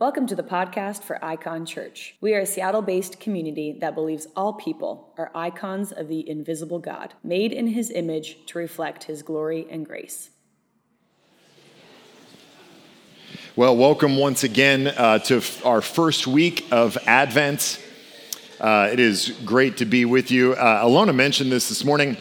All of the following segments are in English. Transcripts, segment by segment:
Welcome to the podcast for Icon Church. We are a Seattle based community that believes all people are icons of the invisible God, made in his image to reflect his glory and grace. Well, welcome once again uh, to our first week of Advent. Uh, it is great to be with you. Uh, Alona mentioned this this morning,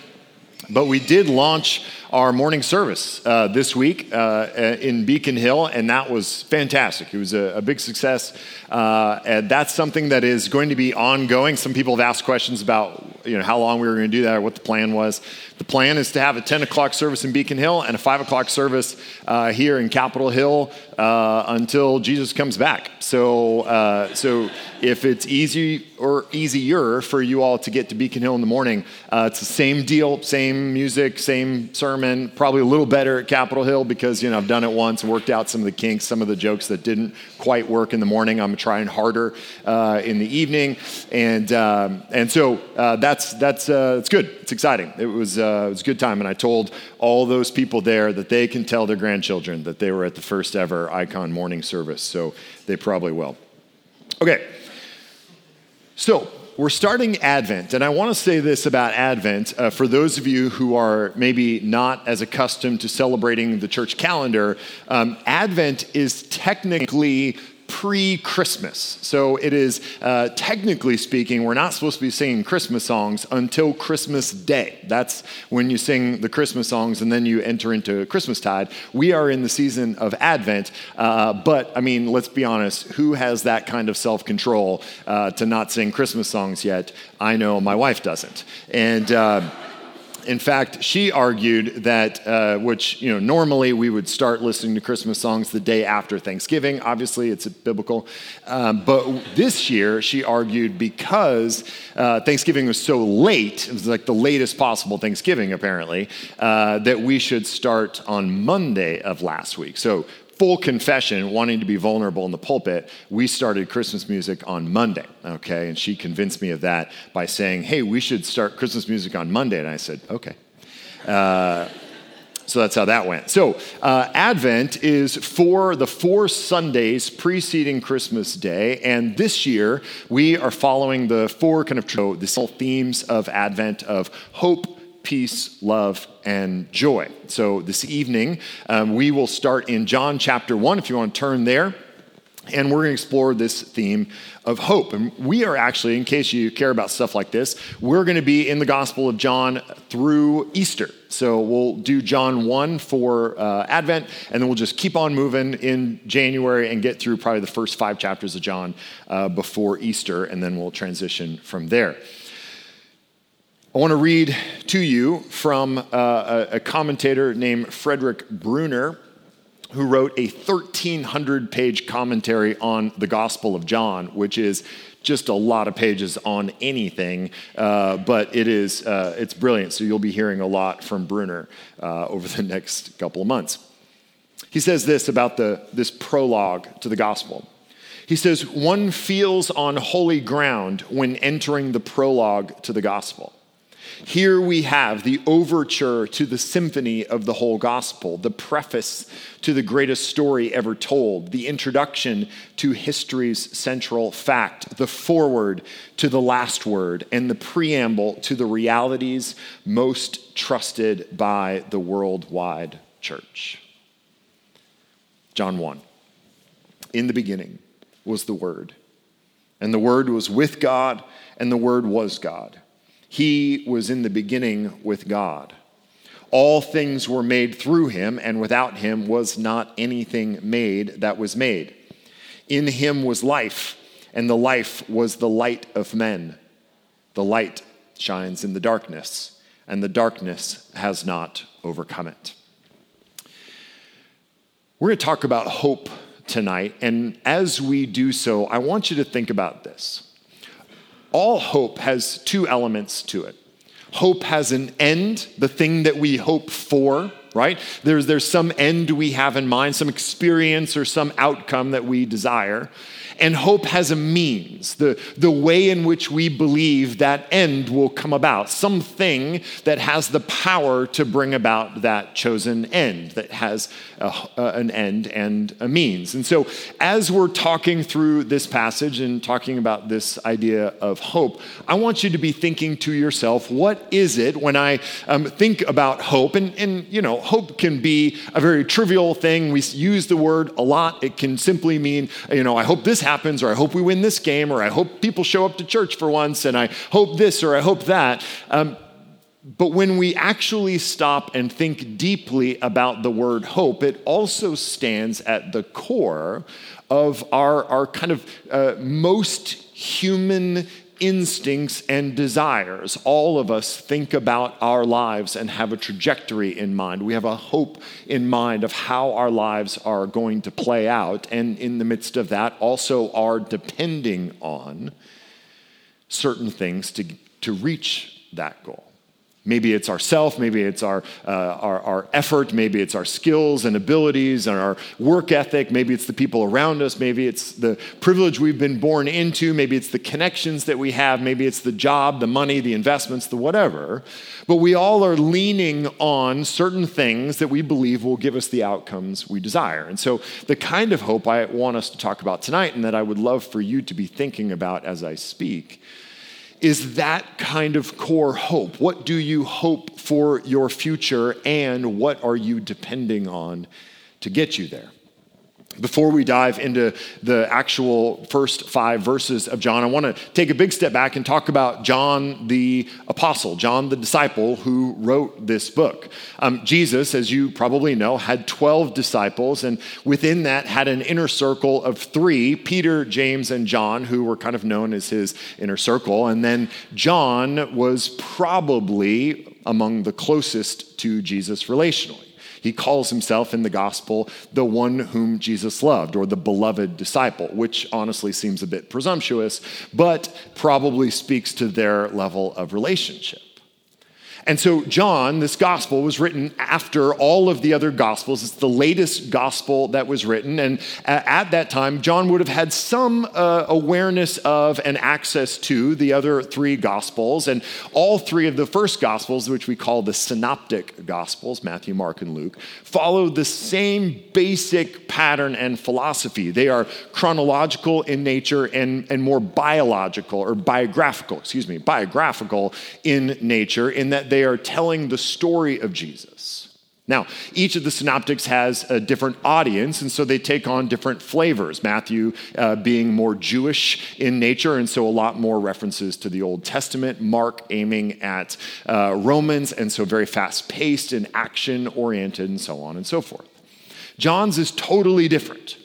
but we did launch our morning service uh, this week uh, in Beacon Hill, and that was fantastic. It was a, a big success, uh, and that's something that is going to be ongoing. Some people have asked questions about you know how long we were going to do that or what the plan was. The plan is to have a 10 o'clock service in Beacon Hill and a 5 o'clock service uh, here in Capitol Hill uh, until Jesus comes back. So, uh, so if it's easy or easier for you all to get to Beacon Hill in the morning, it's the same deal, same music, same sermon probably a little better at Capitol Hill because, you know, I've done it once worked out some of the kinks, some of the jokes that didn't quite work in the morning. I'm trying harder uh, in the evening. And, um, and so uh, that's, that's, uh, it's good. It's exciting. It was, uh, it was a good time. And I told all those people there that they can tell their grandchildren that they were at the first ever Icon morning service. So they probably will. Okay. So, we're starting Advent, and I want to say this about Advent uh, for those of you who are maybe not as accustomed to celebrating the church calendar. Um, Advent is technically pre Christmas. So it is, uh, technically speaking, we're not supposed to be singing Christmas songs until Christmas Day. That's when you sing the Christmas songs and then you enter into Christmastide. We are in the season of Advent, uh, but I mean, let's be honest, who has that kind of self control uh, to not sing Christmas songs yet? I know my wife doesn't. And, uh, in fact, she argued that, uh, which, you know, normally we would start listening to Christmas songs the day after Thanksgiving. Obviously, it's biblical. Um, but this year, she argued because uh, Thanksgiving was so late, it was like the latest possible Thanksgiving, apparently, uh, that we should start on Monday of last week. So full confession, wanting to be vulnerable in the pulpit, we started Christmas music on Monday, okay? And she convinced me of that by saying, hey, we should start Christmas music on Monday. And I said, okay. Uh, so that's how that went. So, uh, Advent is for the four Sundays preceding Christmas Day. And this year, we are following the four kind of the themes of Advent of hope, peace, love, and joy. So this evening, um, we will start in John chapter 1, if you want to turn there. And we're going to explore this theme of hope. And we are actually, in case you care about stuff like this, we're going to be in the Gospel of John through Easter. So we'll do John 1 for uh, Advent, and then we'll just keep on moving in January and get through probably the first five chapters of John uh, before Easter, and then we'll transition from there. I want to read to you from uh, a, commentator named Frederick Bruner, who wrote a 1,300 page commentary on the Gospel of John, which is just a lot of pages on anything, uh, but it is, uh, it's brilliant. So you'll be hearing a lot from Bruner uh, over the next couple of months. He says this about the, this prologue to the Gospel. He says, One feels on holy ground when entering the prologue to the Gospel. Here we have the overture to the symphony of the whole gospel, the preface to the greatest story ever told, the introduction to history's central fact, the foreword to the last word, and the preamble to the realities most trusted by the worldwide church. John 1. In the beginning was the Word, and the Word was with God, and the Word was God. He was in the beginning with God. All things were made through him, and without him was not anything made that was made. In him was life, and the life was the light of men. The light shines in the darkness, and the darkness has not overcome it. We're going to talk about hope tonight, and as we do so, I want you to think about this all hope has two elements to it. Hope has an end, the thing that we hope for, right? There's, there's some end we have in mind, some experience or some outcome that we desire. And hope has a means, the, the way in which we believe that end will come about, something that has the power to bring about that chosen end, that has a, an end and a means. And so, as we're talking through this passage and talking about this idea of hope, I want you to be thinking to yourself, what is it when I um, think about hope? And, and, you know, hope can be a very trivial thing. We use the word a lot. It can simply mean, you know, I hope this happens, or I hope we win this game, or I hope people show up to church for once, and I hope this, or I hope that. Um, but when we actually stop and think deeply about the word hope, it also stands at the core of our, our kind of uh, most human instincts and desires. All of us think about our lives and have a trajectory in mind. We have a hope in mind of how our lives are going to play out. And in the midst of that, also are depending on certain things to, to reach that goal. Maybe it's ourself, maybe it's our, uh, our, our, effort, maybe it's our skills and abilities and our work ethic, maybe it's the people around us, maybe it's the privilege we've been born into, maybe it's the connections that we have, maybe it's the job, the money, the investments, the whatever. But we all are leaning on certain things that we believe will give us the outcomes we desire. And so, the kind of hope I want us to talk about tonight and that I would love for you to be thinking about as I speak is that kind of core hope. What do you hope for your future, and what are you depending on to get you there? Before we dive into the actual first five verses of John, I want to take a big step back and talk about John the apostle, John the disciple who wrote this book. Um, Jesus, as you probably know, had 12 disciples, and within that had an inner circle of three Peter, James, and John, who were kind of known as his inner circle. And then John was probably among the closest to Jesus relationally. He calls himself in the gospel the one whom Jesus loved, or the beloved disciple, which honestly seems a bit presumptuous, but probably speaks to their level of relationship. And so, John, this gospel was written after all of the other gospels. It's the latest gospel that was written. And at that time, John would have had some uh, awareness of and access to the other three gospels. And all three of the first gospels, which we call the synoptic gospels Matthew, Mark, and Luke follow the same basic pattern and philosophy. They are chronological in nature and, and more biological or biographical, excuse me, biographical in nature, in that they they are telling the story of Jesus. Now, each of the synoptics has a different audience, and so they take on different flavors. Matthew uh, being more Jewish in nature, and so a lot more references to the Old Testament. Mark aiming at uh, Romans, and so very fast paced and action oriented, and so on and so forth. John's is totally different.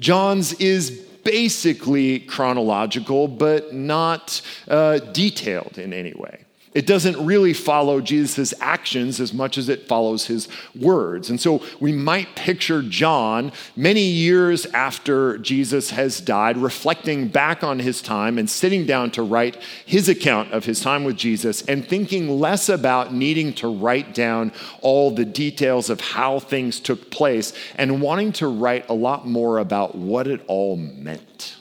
John's is basically chronological, but not uh, detailed in any way it doesn't really follow Jesus' actions as much as it follows his words. And so we might picture John many years after Jesus has died, reflecting back on his time and sitting down to write his account of his time with Jesus and thinking less about needing to write down all the details of how things took place and wanting to write a lot more about what it all meant.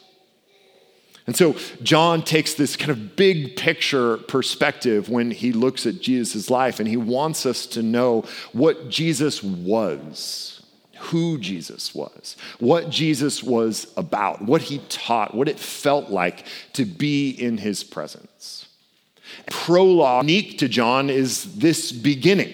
And so John takes this kind of big picture perspective when he looks at Jesus' life, and he wants us to know what Jesus was, who Jesus was, what Jesus was about, what he taught, what it felt like to be in his presence. Prologue unique to John is this beginning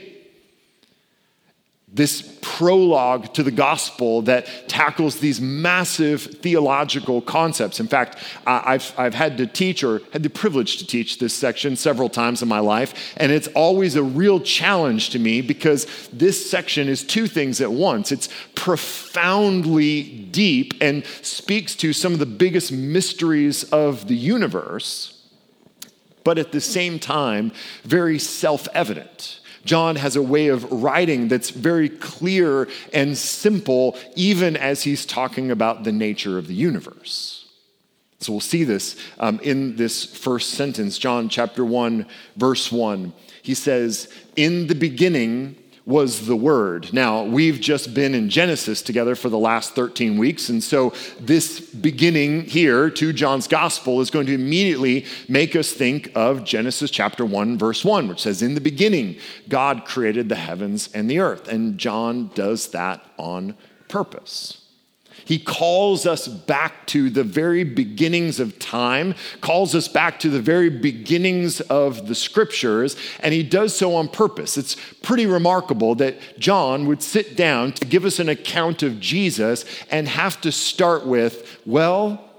this prologue to the gospel that tackles these massive theological concepts. In fact, I've, I've had to teach or had the privilege to teach this section several times in my life, and it's always a real challenge to me because this section is two things at once. It's profoundly deep and speaks to some of the biggest mysteries of the universe, but at the same time, very self evident John has a way of writing that's very clear and simple, even as he's talking about the nature of the universe. So we'll see this um, in this first sentence, John chapter 1, verse 1. He says, In the beginning was the Word. Now, we've just been in Genesis together for the last 13 weeks, and so this beginning here to John's Gospel is going to immediately make us think of Genesis chapter 1, verse 1, which says, In the beginning, God created the heavens and the earth. And John does that on purpose. He calls us back to the very beginnings of time, calls us back to the very beginnings of the scriptures, and he does so on purpose. It's pretty remarkable that John would sit down to give us an account of Jesus and have to start with, well,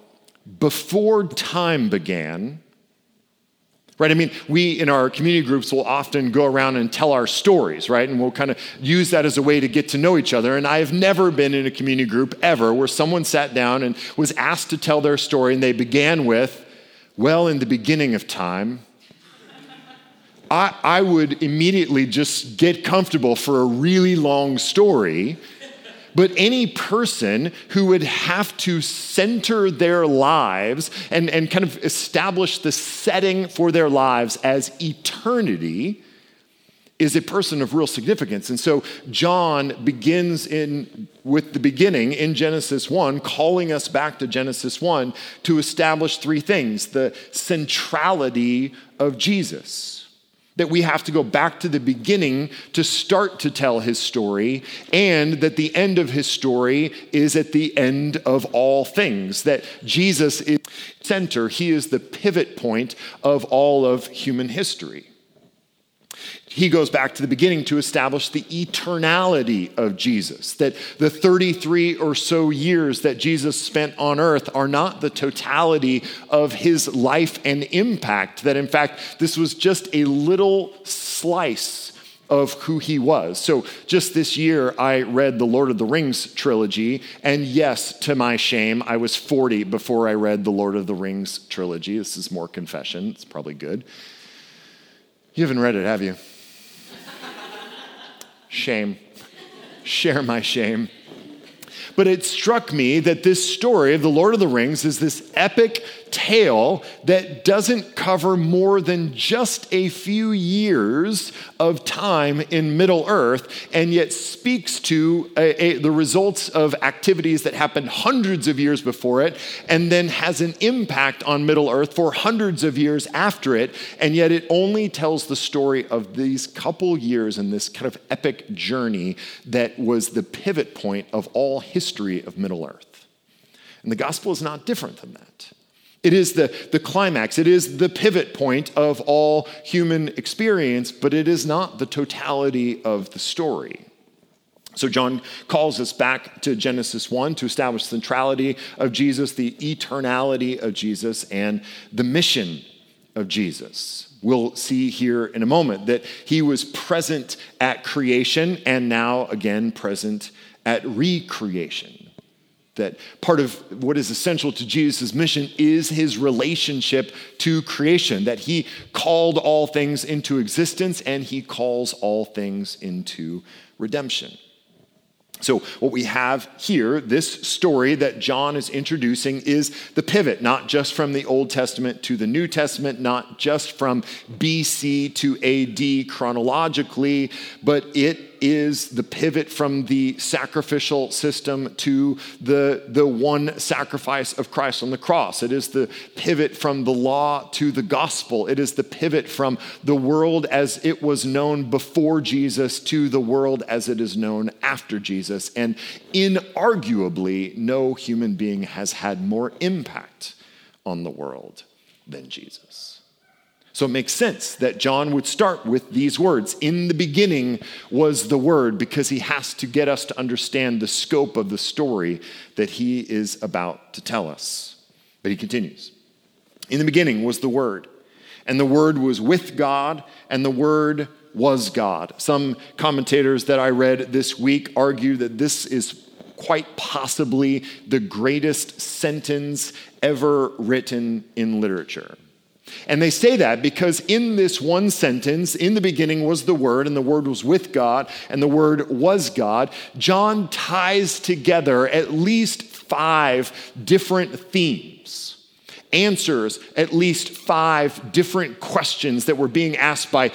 before time began, right? I mean, we in our community groups will often go around and tell our stories, right? And we'll kind of use that as a way to get to know each other. And I have never been in a community group ever where someone sat down and was asked to tell their story and they began with, well, in the beginning of time. I, I would immediately just get comfortable for a really long story but any person who would have to center their lives and, and kind of establish the setting for their lives as eternity is a person of real significance. And so John begins in with the beginning in Genesis 1, calling us back to Genesis 1 to establish three things: the centrality of Jesus that we have to go back to the beginning to start to tell his story, and that the end of his story is at the end of all things. That Jesus is center, he is the pivot point of all of human history he goes back to the beginning to establish the eternality of Jesus. That the 33 or so years that Jesus spent on earth are not the totality of his life and impact. That in fact, this was just a little slice of who he was. So just this year, I read the Lord of the Rings trilogy. And yes, to my shame, I was 40 before I read the Lord of the Rings trilogy. This is more confession, it's probably good. You haven't read it, have you? Shame. Share my shame. But it struck me that this story of the Lord of the Rings is this epic tale that doesn't cover more than just a few years of time in Middle Earth and yet speaks to a, a, the results of activities that happened hundreds of years before it and then has an impact on Middle Earth for hundreds of years after it. And yet it only tells the story of these couple years in this kind of epic journey that was the pivot point of all history of Middle Earth. And the gospel is not different than that. It is the, the climax, it is the pivot point of all human experience, but it is not the totality of the story. So, John calls us back to Genesis 1 to establish the centrality of Jesus, the eternality of Jesus, and the mission of Jesus. We'll see here in a moment that he was present at creation and now again present at recreation that part of what is essential to Jesus' mission is his relationship to creation, that he called all things into existence and he calls all things into redemption. So, what we have here, this story that John is introducing, is the pivot, not just from the Old Testament to the New Testament, not just from BC to AD chronologically, but it is the pivot from the sacrificial system to the, the one sacrifice of Christ on the cross. It is the pivot from the law to the gospel. It is the pivot from the world as it was known before Jesus to the world as it is known after Jesus. And inarguably, no human being has had more impact on the world than Jesus. So it makes sense that John would start with these words In the beginning was the Word, because he has to get us to understand the scope of the story that he is about to tell us. But he continues In the beginning was the Word, and the Word was with God, and the Word was God. Some commentators that I read this week argue that this is quite possibly the greatest sentence ever written in literature. And they say that because in this one sentence, in the beginning was the Word, and the Word was with God, and the Word was God, John ties together at least five different themes, answers at least five different questions that were being asked by.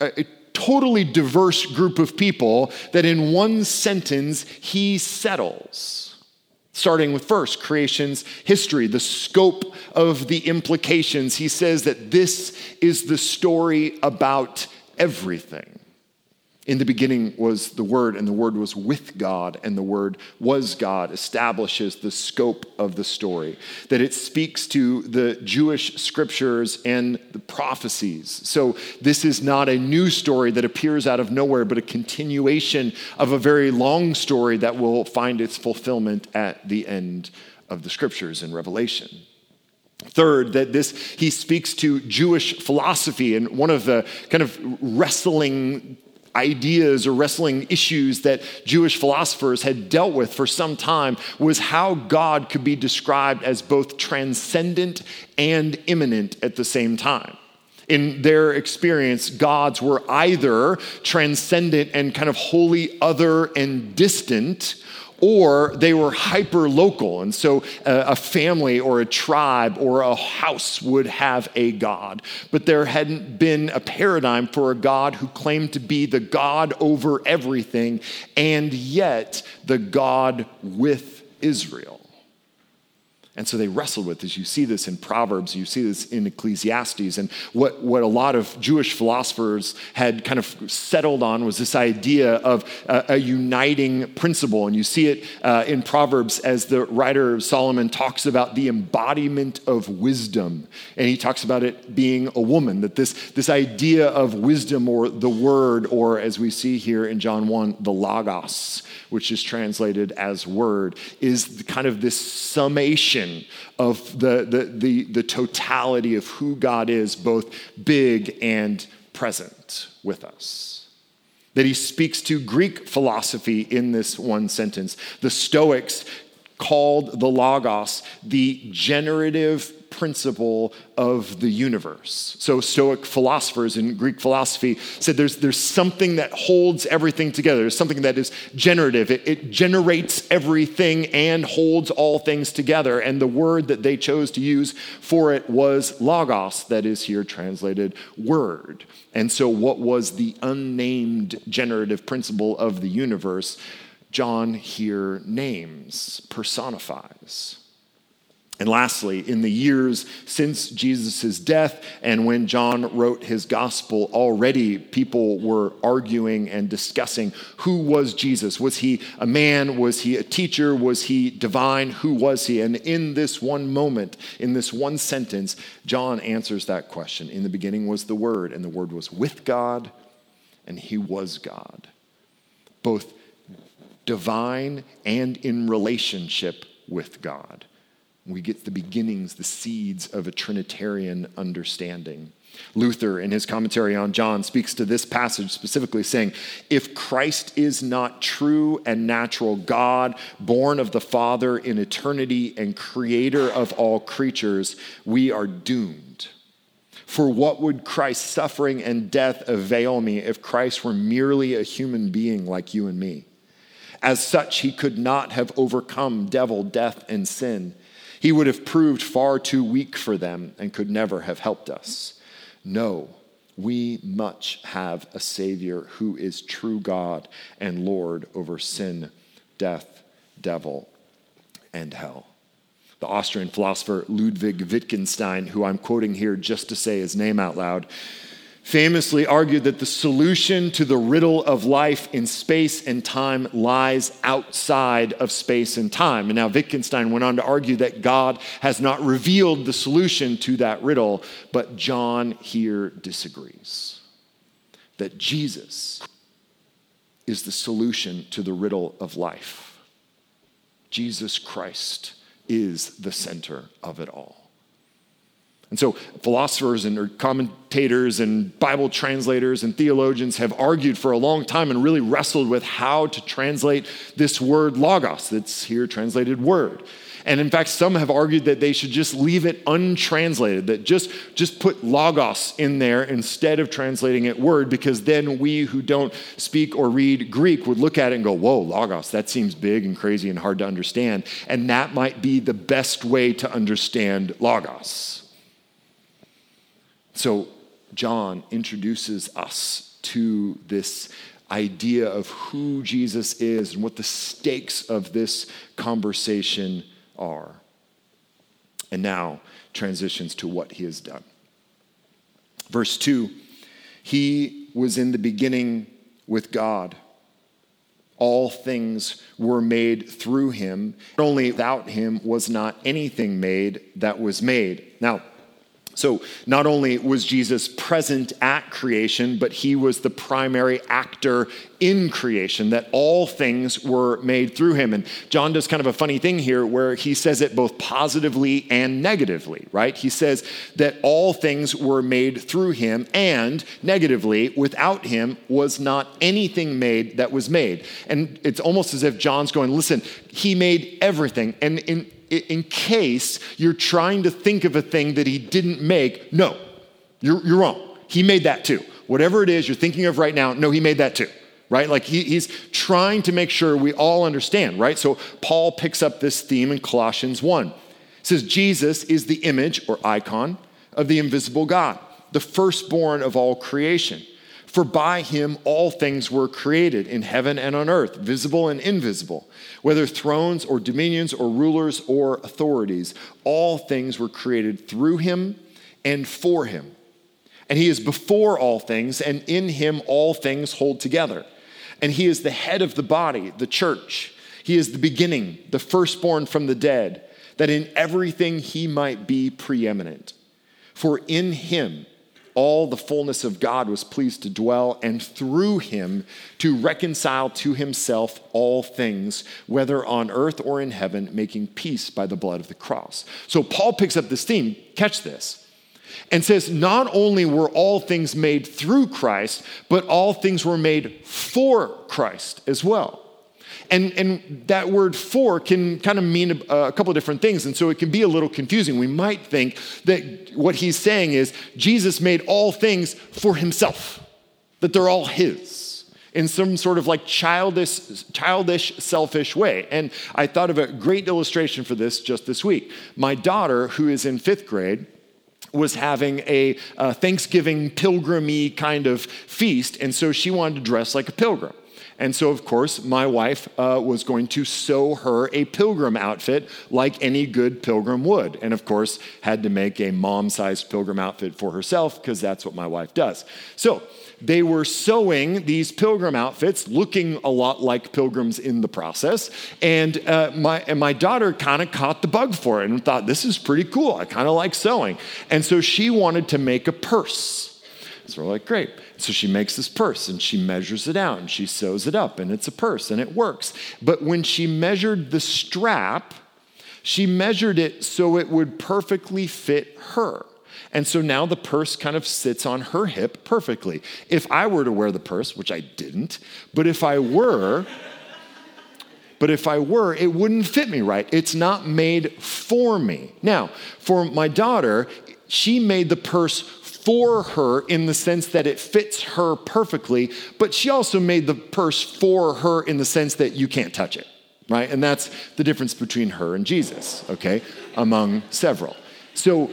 Uh, a totally diverse group of people that in one sentence he settles. Starting with first, creation's history, the scope of the implications. He says that this is the story about everything. In the beginning was the Word, and the Word was with God, and the Word was God, establishes the scope of the story. That it speaks to the Jewish scriptures and the prophecies. So, this is not a new story that appears out of nowhere, but a continuation of a very long story that will find its fulfillment at the end of the scriptures in Revelation. Third, that this, he speaks to Jewish philosophy and one of the kind of wrestling ideas or wrestling issues that Jewish philosophers had dealt with for some time was how God could be described as both transcendent and immanent at the same time. In their experience, gods were either transcendent and kind of wholly other and distant, or they were hyper local. And so a, a, family or a tribe or a house would have a God. But there hadn't been a paradigm for a God who claimed to be the God over everything and yet the God with Israel. And so they wrestled with this. You see this in Proverbs, you see this in Ecclesiastes. And what, what a lot of Jewish philosophers had kind of settled on was this idea of a, a uniting principle. And you see it uh, in Proverbs as the writer of Solomon talks about the embodiment of wisdom. And he talks about it being a woman, that this, this idea of wisdom or the word, or as we see here in John 1, the logos, which is translated as word, is kind of this summation of the, the, the, the totality of who God is, both big and present with us that he speaks to Greek philosophy in this one sentence. The Stoics called the Logos the generative principle of the universe. So, Stoic philosophers in Greek philosophy said there's, there's something that holds everything together. There's something that is generative, it, it generates everything and holds all things together. And the word that they chose to use for it was logos, that is here translated word. And so, what was the unnamed generative principle of the universe? John here names, personifies. And lastly, in the years since Jesus' death and when John wrote his gospel, already people were arguing and discussing who was Jesus? Was he a man? Was he a teacher? Was he divine? Who was he? And in this one moment, in this one sentence, John answers that question. In the beginning was the Word, and the Word was with God, and he was God. Both divine and in relationship with God. We get the beginnings, the seeds of a Trinitarian understanding. Luther, in his commentary on John, speaks to this passage specifically saying, If Christ is not true and natural God, born of the Father in eternity and creator of all creatures, we are doomed. For what would Christ's suffering and death avail me if Christ were merely a human being like you and me? As such, he could not have overcome devil, death, and sin. He would have proved far too weak for them and could never have helped us. No, we much have a Savior who is true God and Lord over sin, death, devil, and hell. The Austrian philosopher Ludwig Wittgenstein, who I'm quoting here just to say his name out loud, famously argued that the solution to the riddle of life in space and time lies outside of space and time. And now Wittgenstein went on to argue that God has not revealed the solution to that riddle, but John here disagrees. That Jesus is the solution to the riddle of life. Jesus Christ is the center of it all. And so, philosophers and commentators and Bible translators and theologians have argued for a long time and really wrestled with how to translate this word logos, that's here translated word. And in fact, some have argued that they should just leave it untranslated, that just, just put logos in there instead of translating it word, because then we who don't speak or read Greek would look at it and go, whoa, logos, that seems big and crazy and hard to understand. And that might be the best way to understand logos. So, John introduces us to this idea of who Jesus is and what the stakes of this conversation are. And now transitions to what he has done. Verse 2 He was in the beginning with God. All things were made through him. Only without him was not anything made that was made. Now, so, not only was Jesus present at creation, but he was the primary actor in creation, that all things were made through him. And John does kind of a funny thing here where he says it both positively and negatively, right? He says that all things were made through him, and negatively, without him was not anything made that was made. And it's almost as if John's going, listen, he made everything. And in in case you're trying to think of a thing that he didn't make, no, you're, you're wrong. He made that too. Whatever it is you're thinking of right now, no, he made that too right? Like he, he's trying to make sure we all understand, right? So Paul picks up this theme in Colossians 1. It says, Jesus is the image or icon of the invisible God, the firstborn of all creation. For by him all things were created in heaven and on earth, visible and invisible, whether thrones or dominions or rulers or authorities. All things were created through him and for him. And he is before all things, and in him all things hold together. And he is the head of the body, the church. He is the beginning, the firstborn from the dead, that in everything he might be preeminent. For in him, all the fullness of God was pleased to dwell, and through him to reconcile to himself all things, whether on earth or in heaven, making peace by the blood of the cross. So Paul picks up this theme, catch this, and says, Not only were all things made through Christ, but all things were made for Christ as well. And, and that word for can kind of mean a, a couple different things. And so it can be a little confusing. We might think that what he's saying is Jesus made all things for himself, that they're all his in some sort of like childish, childish, selfish way. And I thought of a great illustration for this just this week. My daughter, who is in fifth grade, was having a, a Thanksgiving pilgrimy kind of feast, and so she wanted to dress like a pilgrim. And so, of course, my wife uh, was going to sew her a pilgrim outfit like any good pilgrim would. And of course, had to make a mom sized pilgrim outfit for herself because that's what my wife does. So, they were sewing these pilgrim outfits, looking a lot like pilgrims in the process. And, uh, my, and my daughter kind of caught the bug for it and thought, this is pretty cool. I kind of like sewing. And so she wanted to make a purse. So we're like, great. So she makes this purse and she measures it out and she sews it up and it's a purse and it works. But when she measured the strap, she measured it so it would perfectly fit her. And so now the purse kind of sits on her hip perfectly. If I were to wear the purse, which I didn't, but if I were, but if I were, it wouldn't fit me right. It's not made for me. Now, for my daughter, she made the purse for her in the sense that it fits her perfectly, but she also made the purse for her in the sense that you can't touch it, right? And that's the difference between her and Jesus, okay, among several. So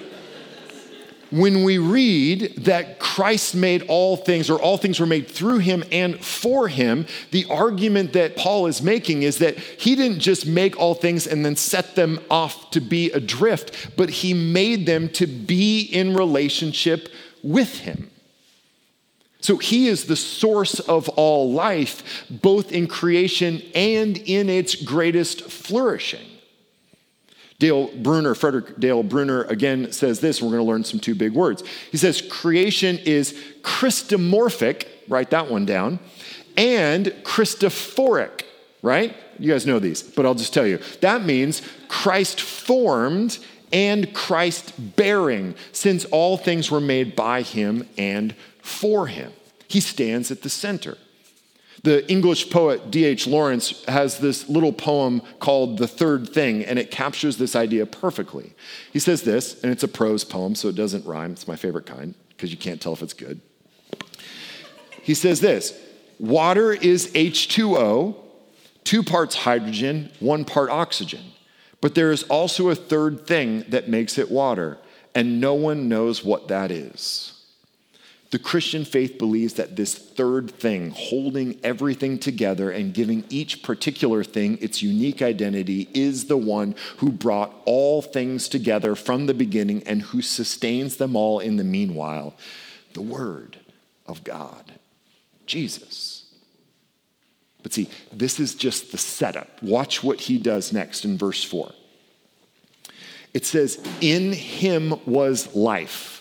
when we read that Christ made all things, or all things were made through him and for him, the argument that Paul is making is that he didn't just make all things and then set them off to be adrift, but he made them to be in relationship with him. So he is the source of all life, both in creation and in its greatest flourishing. Dale Bruner, Frederick Dale Bruner, again says this, we're going to learn some two big words. He says, creation is Christomorphic, write that one down, and Christophoric, right? You guys know these, but I'll just tell you. That means Christ formed and Christ bearing, since all things were made by him and for him. He stands at the center. The English poet D.H. Lawrence has this little poem called The Third Thing, and it captures this idea perfectly. He says this, and it's a prose poem, so it doesn't rhyme. It's my favorite kind, because you can't tell if it's good. He says this Water is H2O, two parts hydrogen, one part oxygen. But there is also a third thing that makes it water, and no one knows what that is. The Christian faith believes that this third thing, holding everything together and giving each particular thing its unique identity, is the one who brought all things together from the beginning and who sustains them all in the meanwhile the Word of God, Jesus. But see, this is just the setup. Watch what he does next in verse 4. It says, In him was life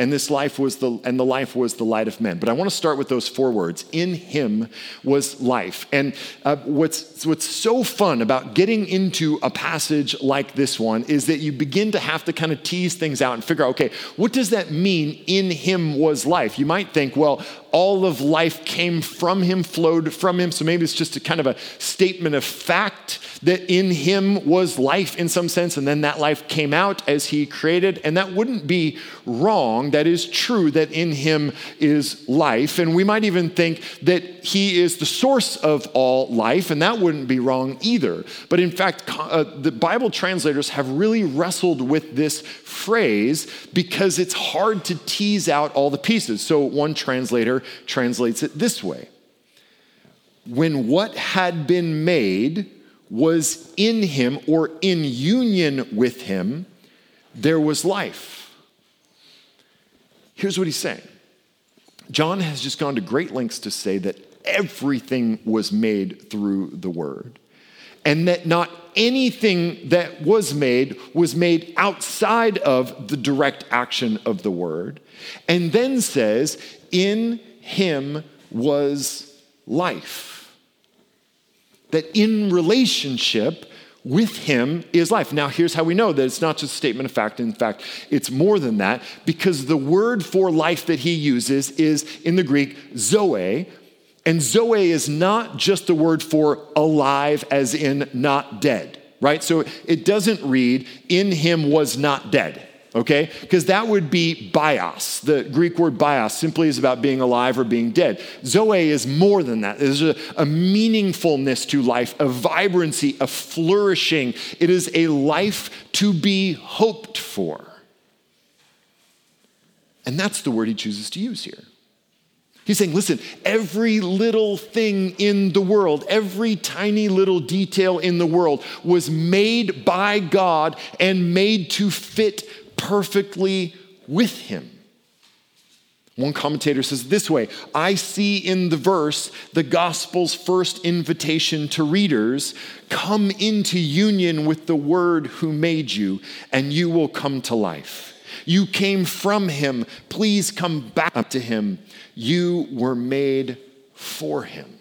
and this life was the and the life was the light of men but i want to start with those four words in him was life and uh, what's what's so fun about getting into a passage like this one is that you begin to have to kind of tease things out and figure out okay what does that mean in him was life you might think well all of life came from him flowed from him so maybe it's just a kind of a statement of fact that in him was life in some sense, and then that life came out as he created. And that wouldn't be wrong. That is true that in him is life. And we might even think that he is the source of all life, and that wouldn't be wrong either. But in fact, uh, the Bible translators have really wrestled with this phrase because it's hard to tease out all the pieces. So one translator translates it this way When what had been made, was in him or in union with him, there was life. Here's what he's saying John has just gone to great lengths to say that everything was made through the word, and that not anything that was made was made outside of the direct action of the word, and then says, In him was life that in relationship with him is life. Now, here's how we know that it's not just a statement of fact. In fact, it's more than that because the word for life that he uses is in the Greek, zoe. And zoe is not just the word for alive, as in not dead, right? So it doesn't read, in him was not dead okay? Because that would be bios. The Greek word bios simply is about being alive or being dead. Zoe is more than that. There's a, a, meaningfulness to life, a vibrancy, a flourishing. It is a life to be hoped for. And that's the word he chooses to use here. He's saying, listen, every little thing in the world, every tiny little detail in the world was made by God and made to fit perfectly with him. One commentator says this way I see in the verse the gospel's first invitation to readers come into union with the word who made you, and you will come to life. You came from him, please come back to him. You were made for him.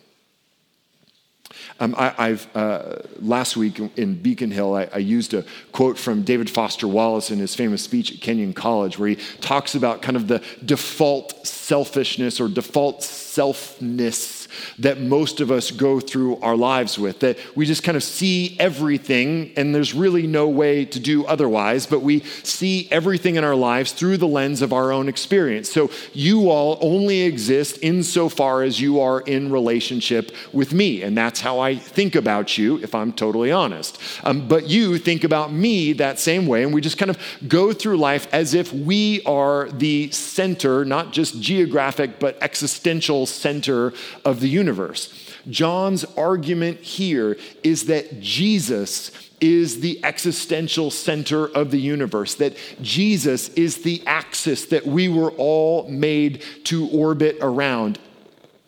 Um, I, have uh, last week in Beacon Hill, I, I, used a quote from David Foster Wallace in his famous speech at Kenyon College, where he talks about kind of the default selfishness or default selfness that most of us go through our lives with. That we just kind of see everything, and there's really no way to do otherwise, but we see everything in our lives through the lens of our own experience. So you all only exist insofar as you are in relationship with me, and that's how I think about you, if I'm totally honest. Um, but you think about me that same way, and we just kind of go through life as if we are the center, not just geographic, but existential center of the universe. John's argument here is that Jesus is the existential center of the universe, that Jesus is the axis that we were all made to orbit around.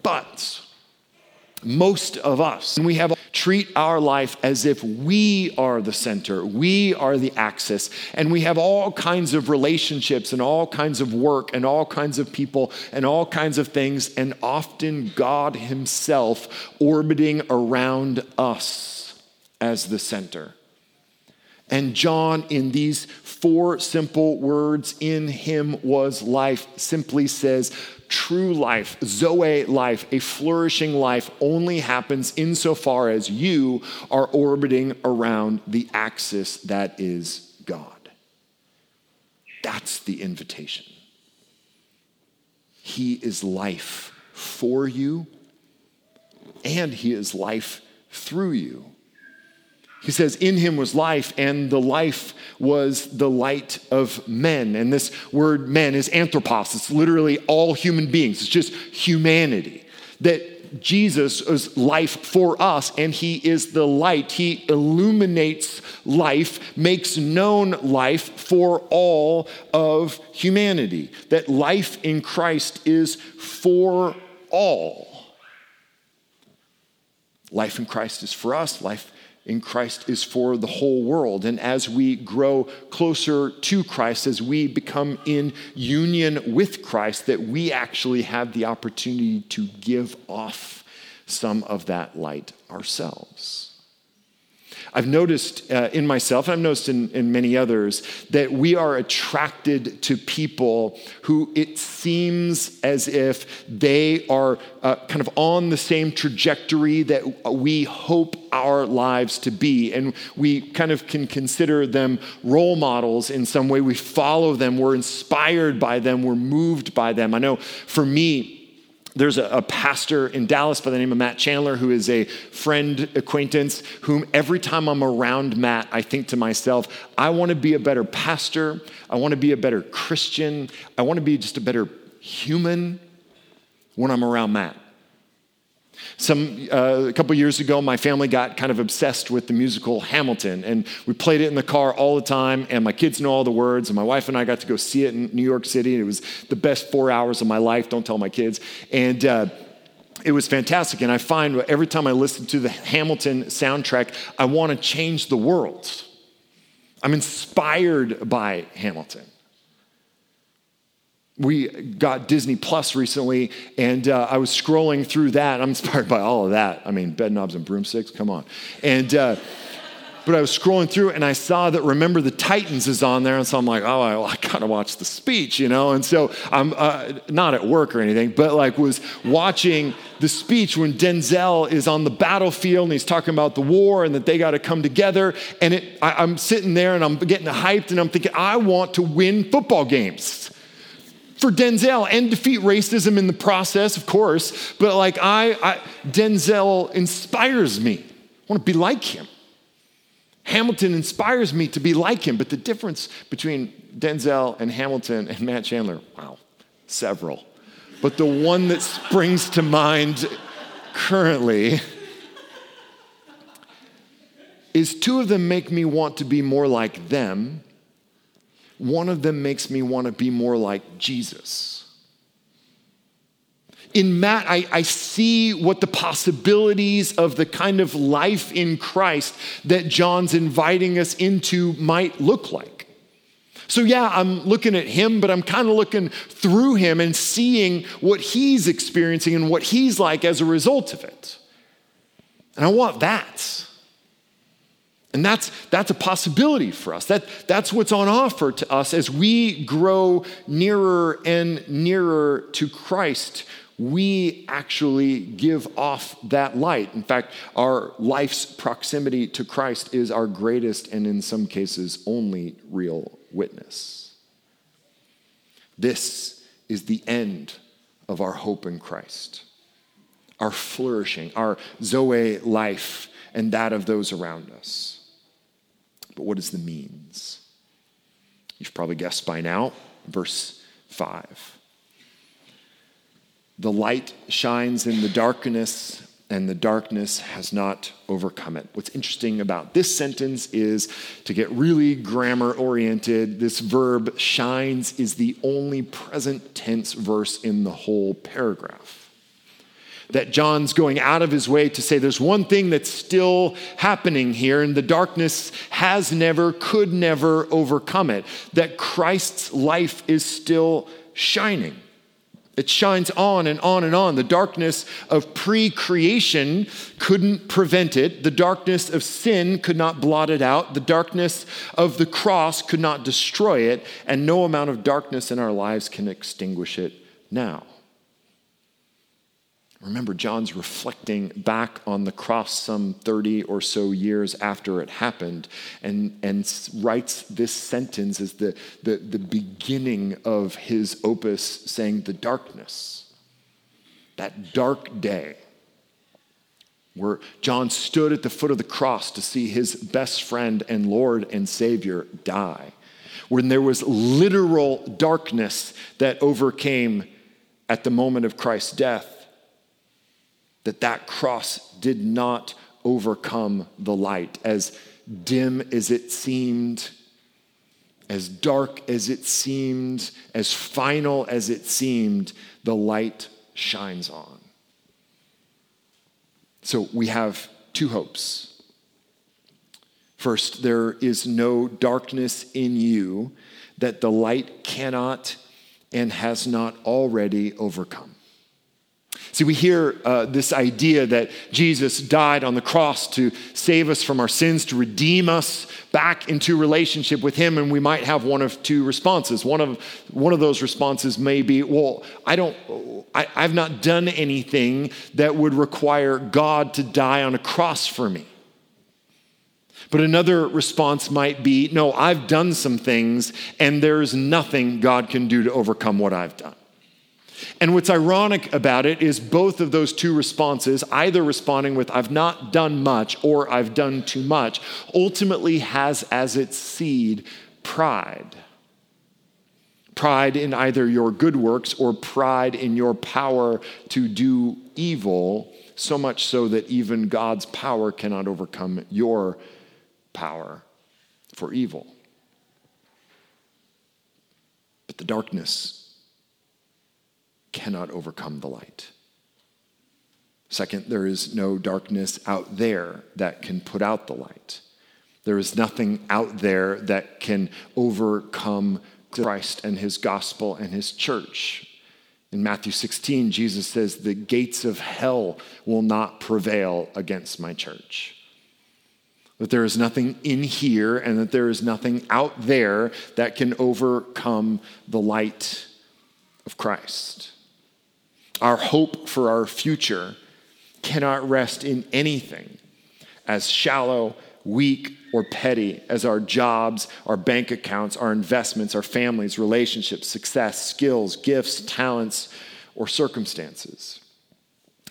But most of us, and we have treat our life as if we are the center, we are the axis, and we have all kinds of relationships and all kinds of work and all kinds of people and all kinds of things, and often God Himself orbiting around us as the center. And John, in these four simple words, in him was life, simply says, true life, Zoe life, a flourishing life, only happens insofar as you are orbiting around the axis that is God. That's the invitation. He is life for you, and He is life through you. He says, In him was life, and the life was the light of men. And this word men is anthropos. It's literally all human beings, it's just humanity. That Jesus is life for us, and he is the light. He illuminates life, makes known life for all of humanity. That life in Christ is for all. Life in Christ is for us, life in Christ is for the whole world. And as we grow closer to Christ, as we become in union with Christ, that we actually have the opportunity to give off some of that light ourselves. I've noticed uh, in myself, and I've noticed in, in many others, that we are attracted to people who it seems as if they are uh, kind of on the same trajectory that we hope our lives to be. And we kind of can consider them role models in some way. We follow them, we're inspired by them, we're moved by them. I know for me, there's a, a, pastor in Dallas by the name of Matt Chandler who is a friend acquaintance whom every time I'm around Matt, I think to myself, I want to be a better pastor. I want to be a better Christian. I want to be just a better human when I'm around Matt. Some, uh, a couple years ago, my family got kind of obsessed with the musical Hamilton, and we played it in the car all the time, and my kids know all the words, and my wife and I got to go see it in New York City, and it was the best four hours of my life, don't tell my kids. And uh, it was fantastic, and I find every time I listen to the Hamilton soundtrack, I want to change the world. I'm inspired by Hamilton we got Disney Plus recently, and uh, I was scrolling through that. I'm inspired by all of that. I mean, bed knobs and broomsticks, come on. And, uh, but I was scrolling through and I saw that Remember the Titans is on there. And so I'm like, oh, I, I gotta watch the speech, you know? And so I'm uh, not at work or anything, but like was watching the speech when Denzel is on the battlefield and he's talking about the war and that they gotta come together. And it, I, I'm sitting there and I'm getting hyped and I'm thinking, I want to win football games for Denzel and defeat racism in the process, of course. But like I, I Denzel inspires me. I want to be like him. Hamilton inspires me to be like him. But the difference between Denzel and Hamilton and Matt Chandler, wow, several. But the one that springs to mind currently is two of them make me want to be more like them one of them makes me want to be more like Jesus. In Matt, I, I, see what the possibilities of the kind of life in Christ that John's inviting us into might look like. So, yeah, I'm looking at him, but I'm kind of looking through him and seeing what he's experiencing and what he's like as a result of it. And I want that. And that's, that's a possibility for us. That, that's what's on offer to us as we grow nearer and nearer to Christ. We actually give off that light. In fact, our life's proximity to Christ is our greatest and, in some cases, only real witness. This is the end of our hope in Christ, our flourishing, our Zoe life, and that of those around us. But what is the means? You've probably guessed by now, verse 5. The light shines in the darkness, and the darkness has not overcome it. What's interesting about this sentence is to get really grammar oriented, this verb shines is the only present tense verse in the whole paragraph that John's going out of his way to say there's one thing that's still happening here, and the darkness has never, could never overcome it, that Christ's life is still shining. It shines on and on and on. The darkness of pre creation couldn't prevent it. The darkness of sin could not blot it out. The darkness of the cross could not destroy it. And no amount of darkness in our lives can extinguish it now. Remember, John's reflecting back on the cross some 30 or so years after it happened and, and writes this sentence as the, the, the beginning of his opus, saying, The darkness, that dark day, where John stood at the foot of the cross to see his best friend and Lord and Savior die, when there was literal darkness that overcame at the moment of Christ's death, that that cross did not overcome the light. As dim as it seemed, as dark as it seemed, as final as it seemed, the light shines on. So we have two hopes. First, there is no darkness in you that the light cannot and has not already overcome. See, we hear uh, this idea that Jesus died on the cross to save us from our sins, to redeem us back into relationship with Him, and we might have one of two responses. One of, one of those responses may be, well, I don't, I, I've not done anything that would require God to die on a cross for me. But another response might be, no, I've done some things, and there's nothing God can do to overcome what I've done. And what's ironic about it is both of those two responses, either responding with, I've not done much or I've done too much, ultimately has as its seed pride. Pride in either your good works or pride in your power to do evil, so much so that even God's power cannot overcome your power for evil. But the darkness cannot overcome the light. Second, there is no darkness out there that can put out the light. There is nothing out there that can overcome Christ and his gospel and his church. In Matthew 16, Jesus says, The gates of hell will not prevail against my church. That there is nothing in here and that there is nothing out there that can overcome the light of Christ. Our hope for our future cannot rest in anything as shallow, weak, or petty as our jobs, our bank accounts, our investments, our families, relationships, success, skills, gifts, talents, or circumstances.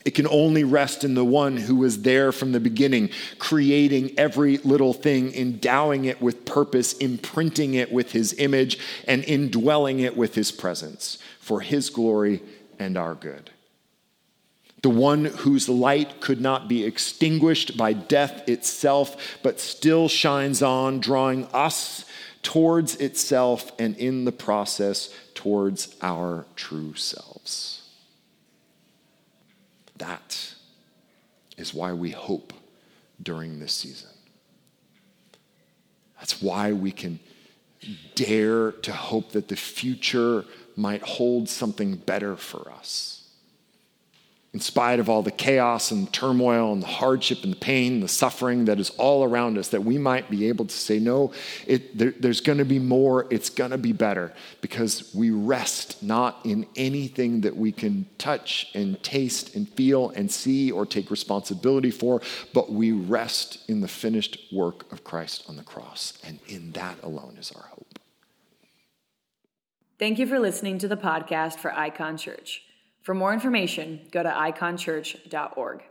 It can only rest in the one who was there from the beginning, creating every little thing, endowing it with purpose, imprinting it with his image, and indwelling it with his presence for his glory and our good. The one whose light could not be extinguished by death itself, but still shines on, drawing us towards itself and in the process towards our true selves. That is why we hope during this season. That's why we can dare to hope that the future might hold something better for us. In spite of all the chaos and turmoil and the hardship and the pain and the suffering that is all around us, that we might be able to say, No, it, there, there's going to be more, it's going to be better, because we rest not in anything that we can touch and taste and feel and see or take responsibility for, but we rest in the finished work of Christ on the cross. And in that alone is our hope. Thank you for listening to the podcast for Icon Church. For more information, go to iconchurch.org.